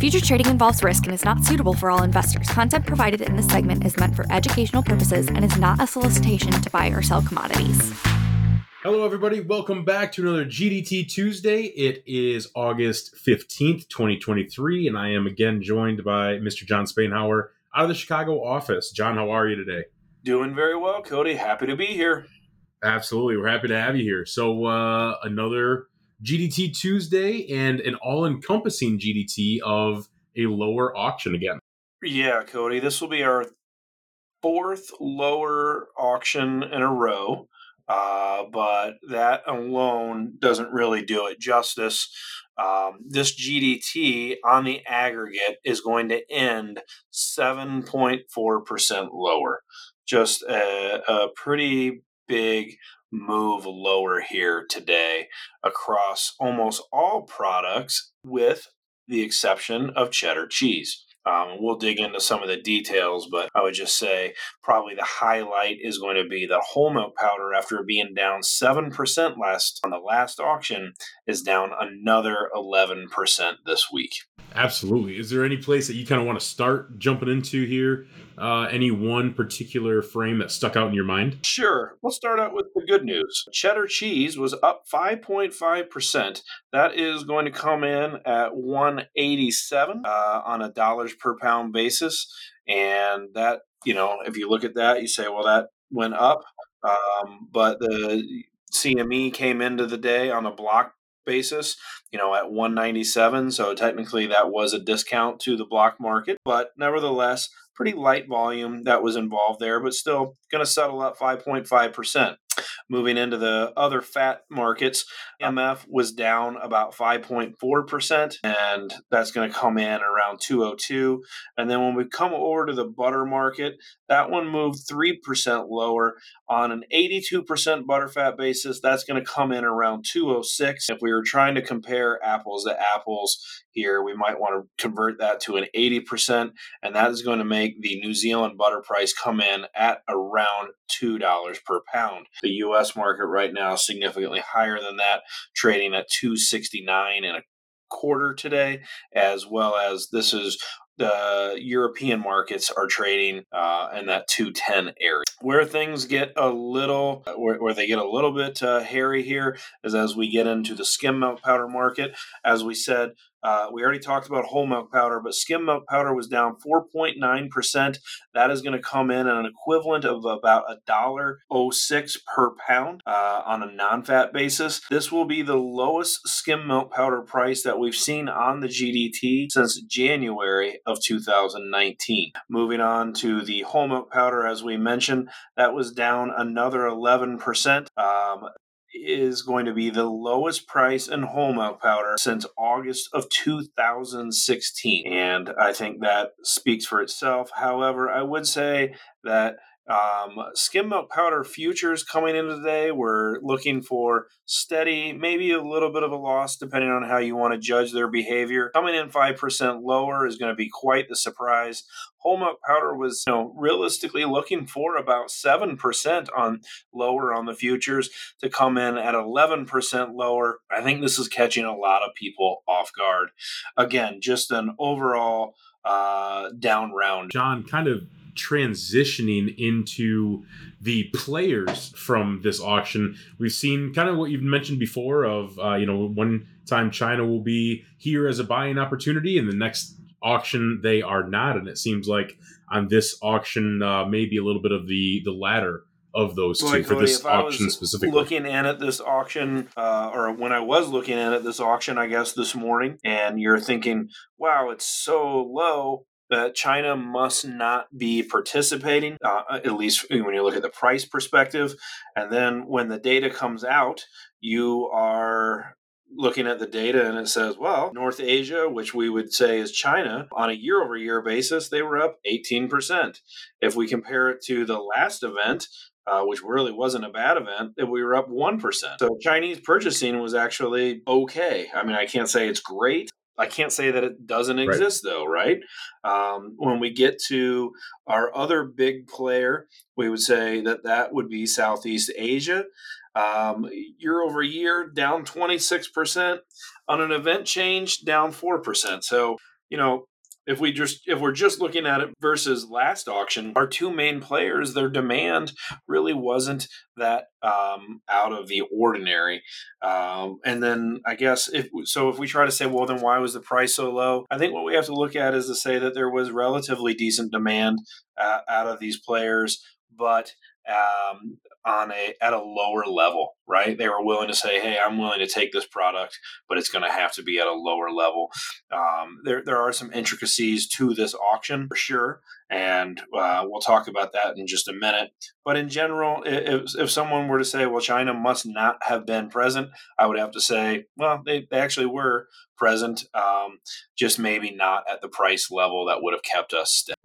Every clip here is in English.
Future trading involves risk and is not suitable for all investors. Content provided in this segment is meant for educational purposes and is not a solicitation to buy or sell commodities. Hello, everybody. Welcome back to another GDT Tuesday. It is August 15th, 2023, and I am again joined by Mr. Jon Spainhour out of the Chicago office. Jon, how are you today? Doing very well, Cody. Happy to be here. Absolutely. We're happy to have you here. So, uh, another GDT Tuesday and an all encompassing GDT of a lower auction again. Yeah, Cody. This will be our fourth lower auction in a row. Uh, but that alone doesn't really do it justice. Um, this GDT on the aggregate is going to end 7.4% lower. Just a, a pretty big move lower here today across almost all products, with the exception of cheddar cheese. Um, we'll dig into some of the details, but I would just say probably the highlight is going to be the whole milk powder after being down 7% last on the last auction is down another 11% this week. Absolutely. Is there any place that you kind of want to start jumping into here? Uh, any one particular frame that stuck out in your mind? Sure. We'll start out with the good news. Cheddar cheese was up 5.5%. That is going to come in at 187 uh, on a dollars per pound basis. And that, you know, if you look at that, you say, well, that went up. Um, but the CME came into the day on a block basis, you know, at 197. So technically that was a discount to the block market, but nevertheless, pretty light volume that was involved there, but still going to settle up 5.5%. Moving into the other fat markets, MF was down about 5.4%, and that's going to come in around 202. And then when we come over to the butter market, that one moved 3% lower on an 82% butterfat basis. That's going to come in around 206. If we were trying to compare apples to apples here, we might want to convert that to an 80%, and that is going to make the New Zealand butter price come in at around $2 per pound. The US market right now is significantly higher than that, trading at 269 and a quarter today, as well as this is the European markets are trading uh, in that 210 area. Where things get a little, where, where they get a little bit uh, hairy here is as we get into the skim milk powder market. As we said, uh, we already talked about whole milk powder, but skim milk powder was down 4.9%. That is going to come in at an equivalent of about a dollar oh six per pound uh, on a non-fat basis. This will be the lowest skim milk powder price that we've seen on the GDT since January of 2019. Moving on to the whole milk powder, as we mentioned, that was down another 11%. Um, is going to be the lowest price in whole milk powder since August of 2016. And I think that speaks for itself. However, I would say that um, skim milk powder futures coming into today, we're looking for steady, maybe a little bit of a loss depending on how you want to judge their behavior. Coming in 5% lower is going to be quite the surprise. Whole milk powder was, you know, realistically looking for about 7% on lower on the futures to come in at 11% lower. I think this is catching a lot of people off guard. Again, just an overall uh, down round. Jon, kind of transitioning into the players from this auction. We've seen kind of what you've mentioned before of, uh, you know, one time China will be here as a buying opportunity and the next auction they are not. And it seems like on this auction, uh, maybe a little bit of the, the latter of those two Boy, for Cody, this auction specifically. Looking in at this auction, uh, or when I was looking in at this auction, I guess this morning, and you're thinking, "Wow, it's so low." That China must not be participating, uh, at least when you look at the price perspective. And then when the data comes out, you are looking at the data and it says, well, North Asia, which we would say is China, on a year over year basis, they were up 18%. If we compare it to the last event, uh, which really wasn't a bad event, that we were up 1%. So Chinese purchasing was actually okay. I mean, I can't say it's great, I can't say that it doesn't exist right. though, right? Um, when we get to our other big player, we would say that that would be Southeast Asia. Um, year over year, down 26%. On an event change, down 4%. So you know, if we just if we're just looking at it versus last auction our two main players their demand really wasn't that um, out of the ordinary. Um, and then i guess if so if we try to say well then why was the price so low? I think what we have to look at is to say that there was relatively decent demand uh, out of these players but um, on a at a lower level, right? They were willing to say, "Hey, I'm willing to take this product, but it's going to have to be at a lower level." Um, there there are some intricacies to this auction for sure, and uh, we'll talk about that in just a minute. But in general, if, if someone were to say, "Well, China must not have been present," I would have to say, "Well, they, they actually were present, um, just maybe not at the price level that would have kept us steady."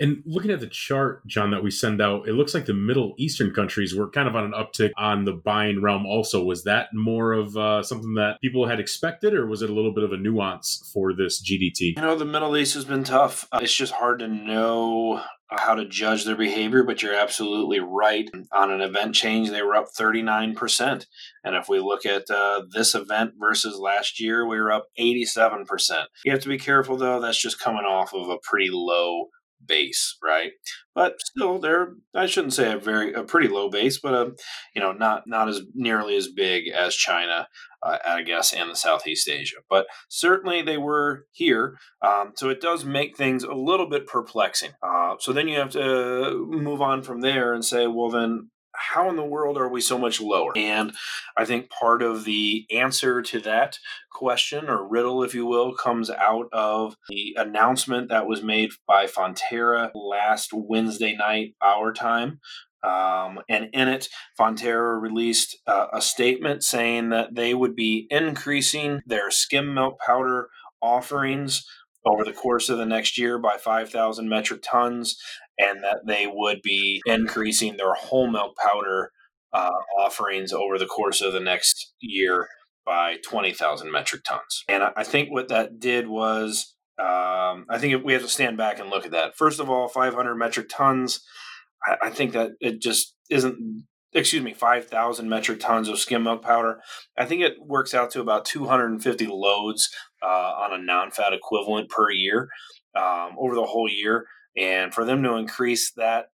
And looking at the chart, Jon, that we send out, it looks like the Middle Eastern countries were kind of on an uptick on the buying realm. Also, was that more of uh, something that people had expected, or was it a little bit of a nuance for this GDT? You know, the Middle East has been tough. Uh, it's just hard to know how to judge their behavior, but you're absolutely right. On an event change, they were up 39%. And if we look at uh, this event versus last year, we were up 87%. You have to be careful, though, that's just coming off of a pretty low base, right? But still, they're I shouldn't say a very a pretty low base, but a you know not not as nearly as big as China, uh, I guess, and the Southeast Asia. But certainly they were here, um, so it does make things a little bit perplexing. Uh, so then you have to move on from there and say, well, then how in the world are we so much lower? And I think part of the answer to that question or riddle, if you will, comes out of the announcement that was made by Fonterra last Wednesday night, our time. Um, and in it, Fonterra released uh, a statement saying that they would be increasing their skim milk powder offerings over the course of the next year by 5,000 metric tons and that they would be increasing their whole milk powder uh, offerings over the course of the next year by 20,000 metric tons. And I think what that did was, um, I think we have to stand back and look at that. First of all, 500 metric tons, I, I think that it just isn't, excuse me, 5,000 metric tons of skim milk powder. I think it works out to about 250 loads uh, on a non fat equivalent per year um, over the whole year. And for them to increase that,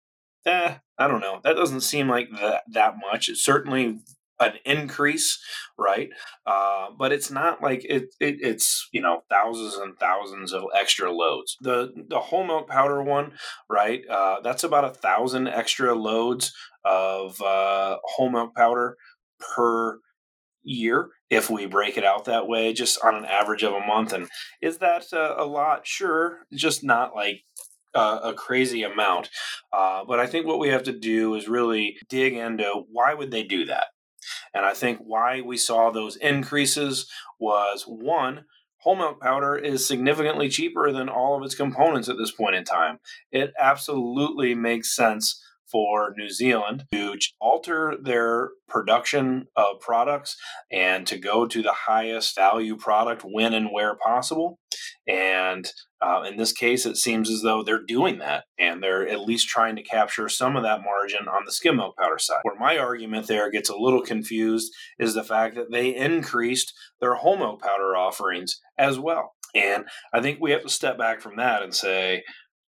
eh, I don't know. That doesn't seem like that that much. It's certainly an increase, right? Uh, but it's not like it, it, It's you know thousands and thousands of extra loads. The the whole milk powder one, right? Uh, that's about a thousand extra loads of uh, whole milk powder per year if we break it out that way, just on an average of a month. And is that uh, a lot? Sure, just not like uh, a crazy amount. Uh, but I think what we have to do is really dig into why would they do that? And I think why we saw those increases was one, whole milk powder is significantly cheaper than all of its components at this point in time. It absolutely makes sense for New Zealand to alter their production of products and to go to the highest value product when and where possible. And uh, in this case, it seems as though they're doing that and they're at least trying to capture some of that margin on the skim milk powder side. Where my argument there gets a little confused is the fact that they increased their whole milk powder offerings as well. And I think we have to step back from that and say,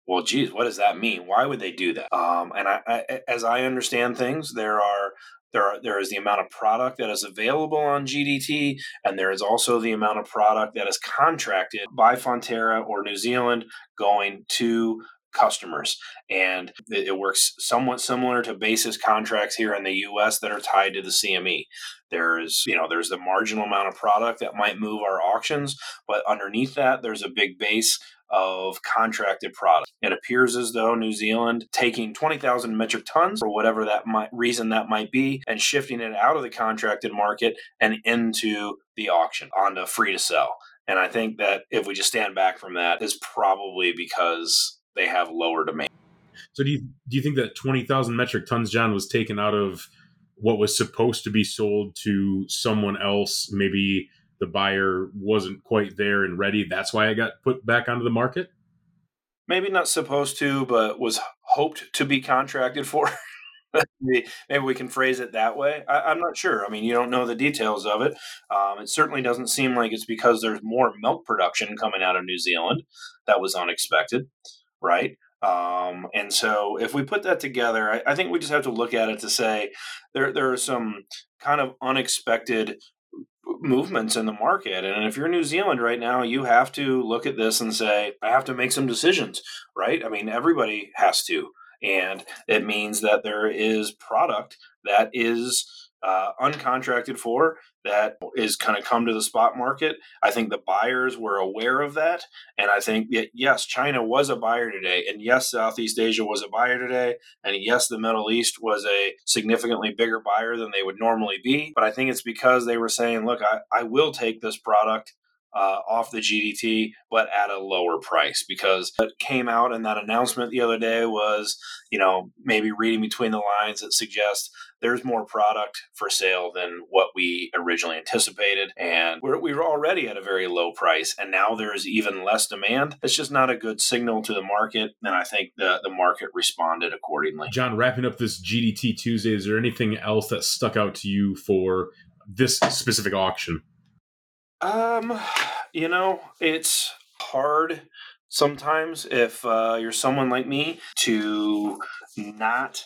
well, geez, what does that mean? Why would they do that? Um, and I, I, as I understand things, there are there are there is the amount of product that is available on GDT, and there is also the amount of product that is contracted by Fonterra or New Zealand going to customers. And it, works somewhat similar to basis contracts here in the US that are tied to the CME. There's, you know, there's the marginal amount of product that might move our auctions, but underneath that, there's a big base of contracted product. It appears as though New Zealand taking 20,000 metric tons for whatever that might reason that might be and shifting it out of the contracted market and into the auction onto free to sell. And I think that if we just stand back from that is probably because they have lower demand. So do you do you think that 20,000 metric tons Jon was taken out of what was supposed to be sold to someone else maybe the buyer wasn't quite there and ready. That's why it got put back onto the market. Maybe not supposed to, but was hoped to be contracted for. maybe, maybe we can phrase it that way. I, am not sure. I mean, you don't know the details of it. Um, it certainly doesn't seem like it's because there's more milk production coming out of New Zealand. That was unexpected, right? Um, and so, if we put that together, I, I, think we just have to look at it to say there there are some kind of unexpected movements in the market. And if you're New Zealand right now, you have to look at this and say, I have to make some decisions, right? I mean, everybody has to. And it means that there is product that is uh, uncontracted for that is kind of come to the spot market. I think the buyers were aware of that. And I think that, yes, China was a buyer today. And yes, Southeast Asia was a buyer today. And yes, the Middle East was a significantly bigger buyer than they would normally be. But I think it's because they were saying, look, I, I will take this product uh, off the GDT, but at a lower price. Because what came out in that announcement the other day was, you know, maybe reading between the lines that suggests there's more product for sale than what we originally anticipated. And we're, we were already at a very low price, and now there's even less demand. It's just not a good signal to the market. And I think the, the market responded accordingly. Jon, wrapping up this GDT Tuesday, is there anything else that stuck out to you for this specific auction? Um, you know, it's hard sometimes if uh, you're someone like me to not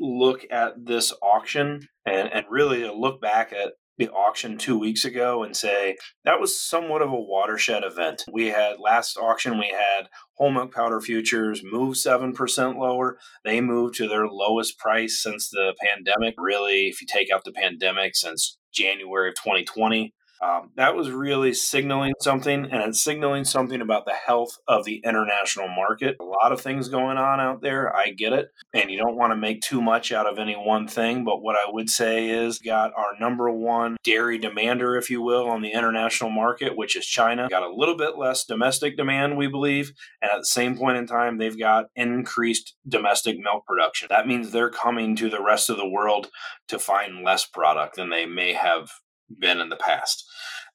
look at this auction and, and really look back at the auction two weeks ago and say that was somewhat of a watershed event. We had last auction, we had whole milk powder futures move 7% lower. They moved to their lowest price since the pandemic. Really, if you take out the pandemic, since January of 2020. Um, that was really signaling something, and it's signaling something about the health of the international market. A lot of things going on out there. I get it. And you don't want to make too much out of any one thing. But what I would say is, got our number one dairy demander, if you will, on the international market, which is China. Got a little bit less domestic demand, we believe. And at the same point in time, they've got increased domestic milk production. That means they're coming to the rest of the world to find less product than they may have been in the past.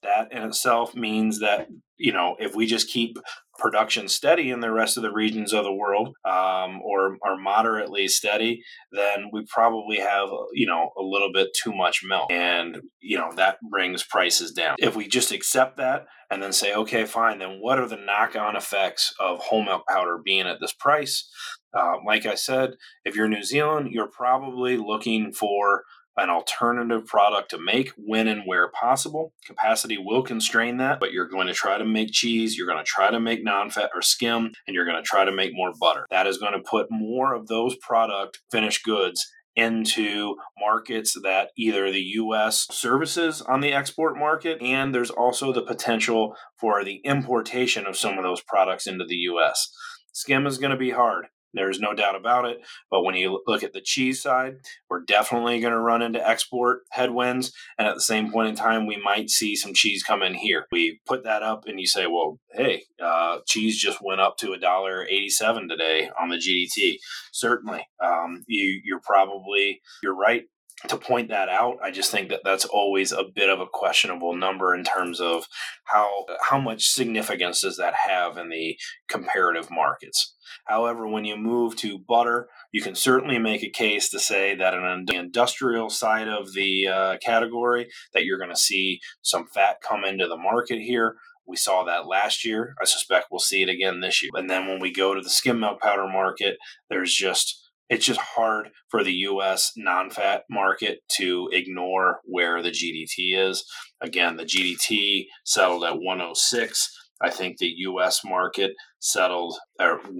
That in itself means that, you know, if we just keep production steady in the rest of the regions of the world um, or are moderately steady, then we probably have, you know, a little bit too much milk. And, you know, that brings prices down. If we just accept that and then say, okay, fine, then what are the knock on effects of whole milk powder being at this price? Uh, like I said, if you're New Zealand, you're probably looking for an alternative product to make when and where possible. Capacity will constrain that, but you're going to try to make cheese, you're going to try to make non fat or skim, and you're going to try to make more butter. That is going to put more of those product finished goods into markets that either the US services on the export market, and there's also the potential for the importation of some of those products into the US. Skim is going to be hard. There's no doubt about it. But when you look at the cheese side, we're definitely going to run into export headwinds. And at the same point in time, we might see some cheese come in here. We put that up and you say, well, hey, uh, cheese just went up to a dollar eighty-seven today on the GDT. Certainly, um, you, you're probably you're right to point that out. I just think that that's always a bit of a questionable number in terms of how how much significance does that have in the comparative markets. However, when you move to butter, you can certainly make a case to say that the industrial side of the uh, category, that you're going to see some fat come into the market here. We saw that last year. I suspect we'll see it again this year. And then when we go to the skim milk powder market, there's just it's just hard for the US non fat market to ignore where the GDT is. Again, the GDT settled at 106. I think the U.S. market settled at 10,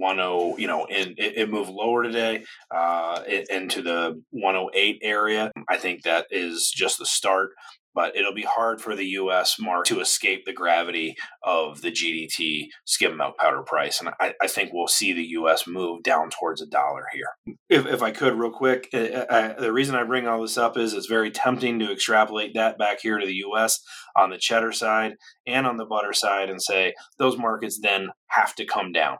you know, and it, it, moved lower today uh, into the 108 area. I think that is just the start but it'll be hard for the U.S. market to escape the gravity of the GDT skim milk powder price, and I, I think we'll see the U.S. move down towards a dollar here. If, if I could, real quick, I, uh, I, uh, the reason I bring all this up is it's very tempting to extrapolate that back here to the U.S. on the cheddar side and on the butter side, and say those markets then have to come down.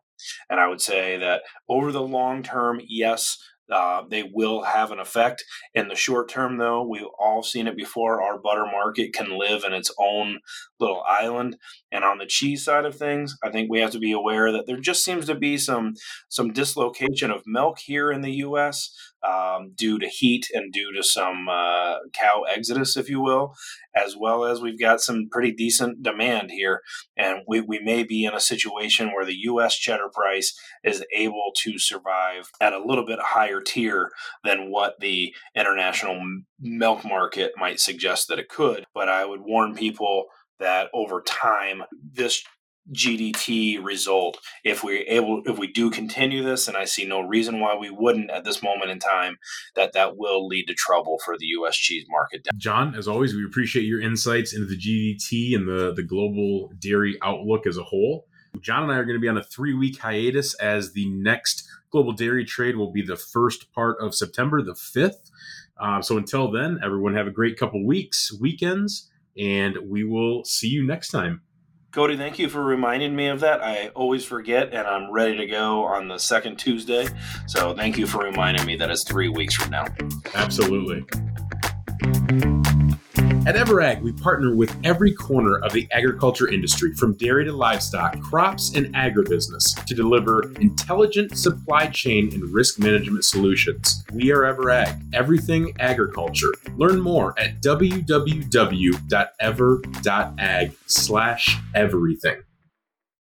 And I would say that over the long term, yes, uh, they will have an effect. In the short term, though, we've all seen it before. Our butter market can live in its own little island. And on the cheese side of things, I think we have to be aware that there just seems to be some some dislocation of milk here in the U.S. um, due to heat and due to some uh, cow exodus, if you will, as well as we've got some pretty decent demand here. And we, we may be in a situation where the U.S. cheddar price is able to survive at a little bit higher tier than what the international milk market might suggest that it could. But I would warn people that over time, this GDT result if we able if we do continue this and I see no reason why we wouldn't at this moment in time that that will lead to trouble for the US cheese market. Jon, as always we appreciate your insights into the GDT and the the global dairy outlook as a whole. Jon and I are going to be on a 3-week hiatus as the next global dairy trade will be the first part of September the 5th. Uh, so until then, everyone have a great couple weeks, weekends, and we will see you next time. Cody, thank you for reminding me of that. I always forget, and I'm ready to go on the second Tuesday. So thank you for reminding me that it's three weeks from now. Absolutely. At Ever.Ag, we partner with every corner of the agriculture industry, from dairy to livestock, crops, and agribusiness, to deliver intelligent supply chain and risk management solutions. We are Ever.Ag, everything agriculture. Learn more at www.ever.ag slash everything.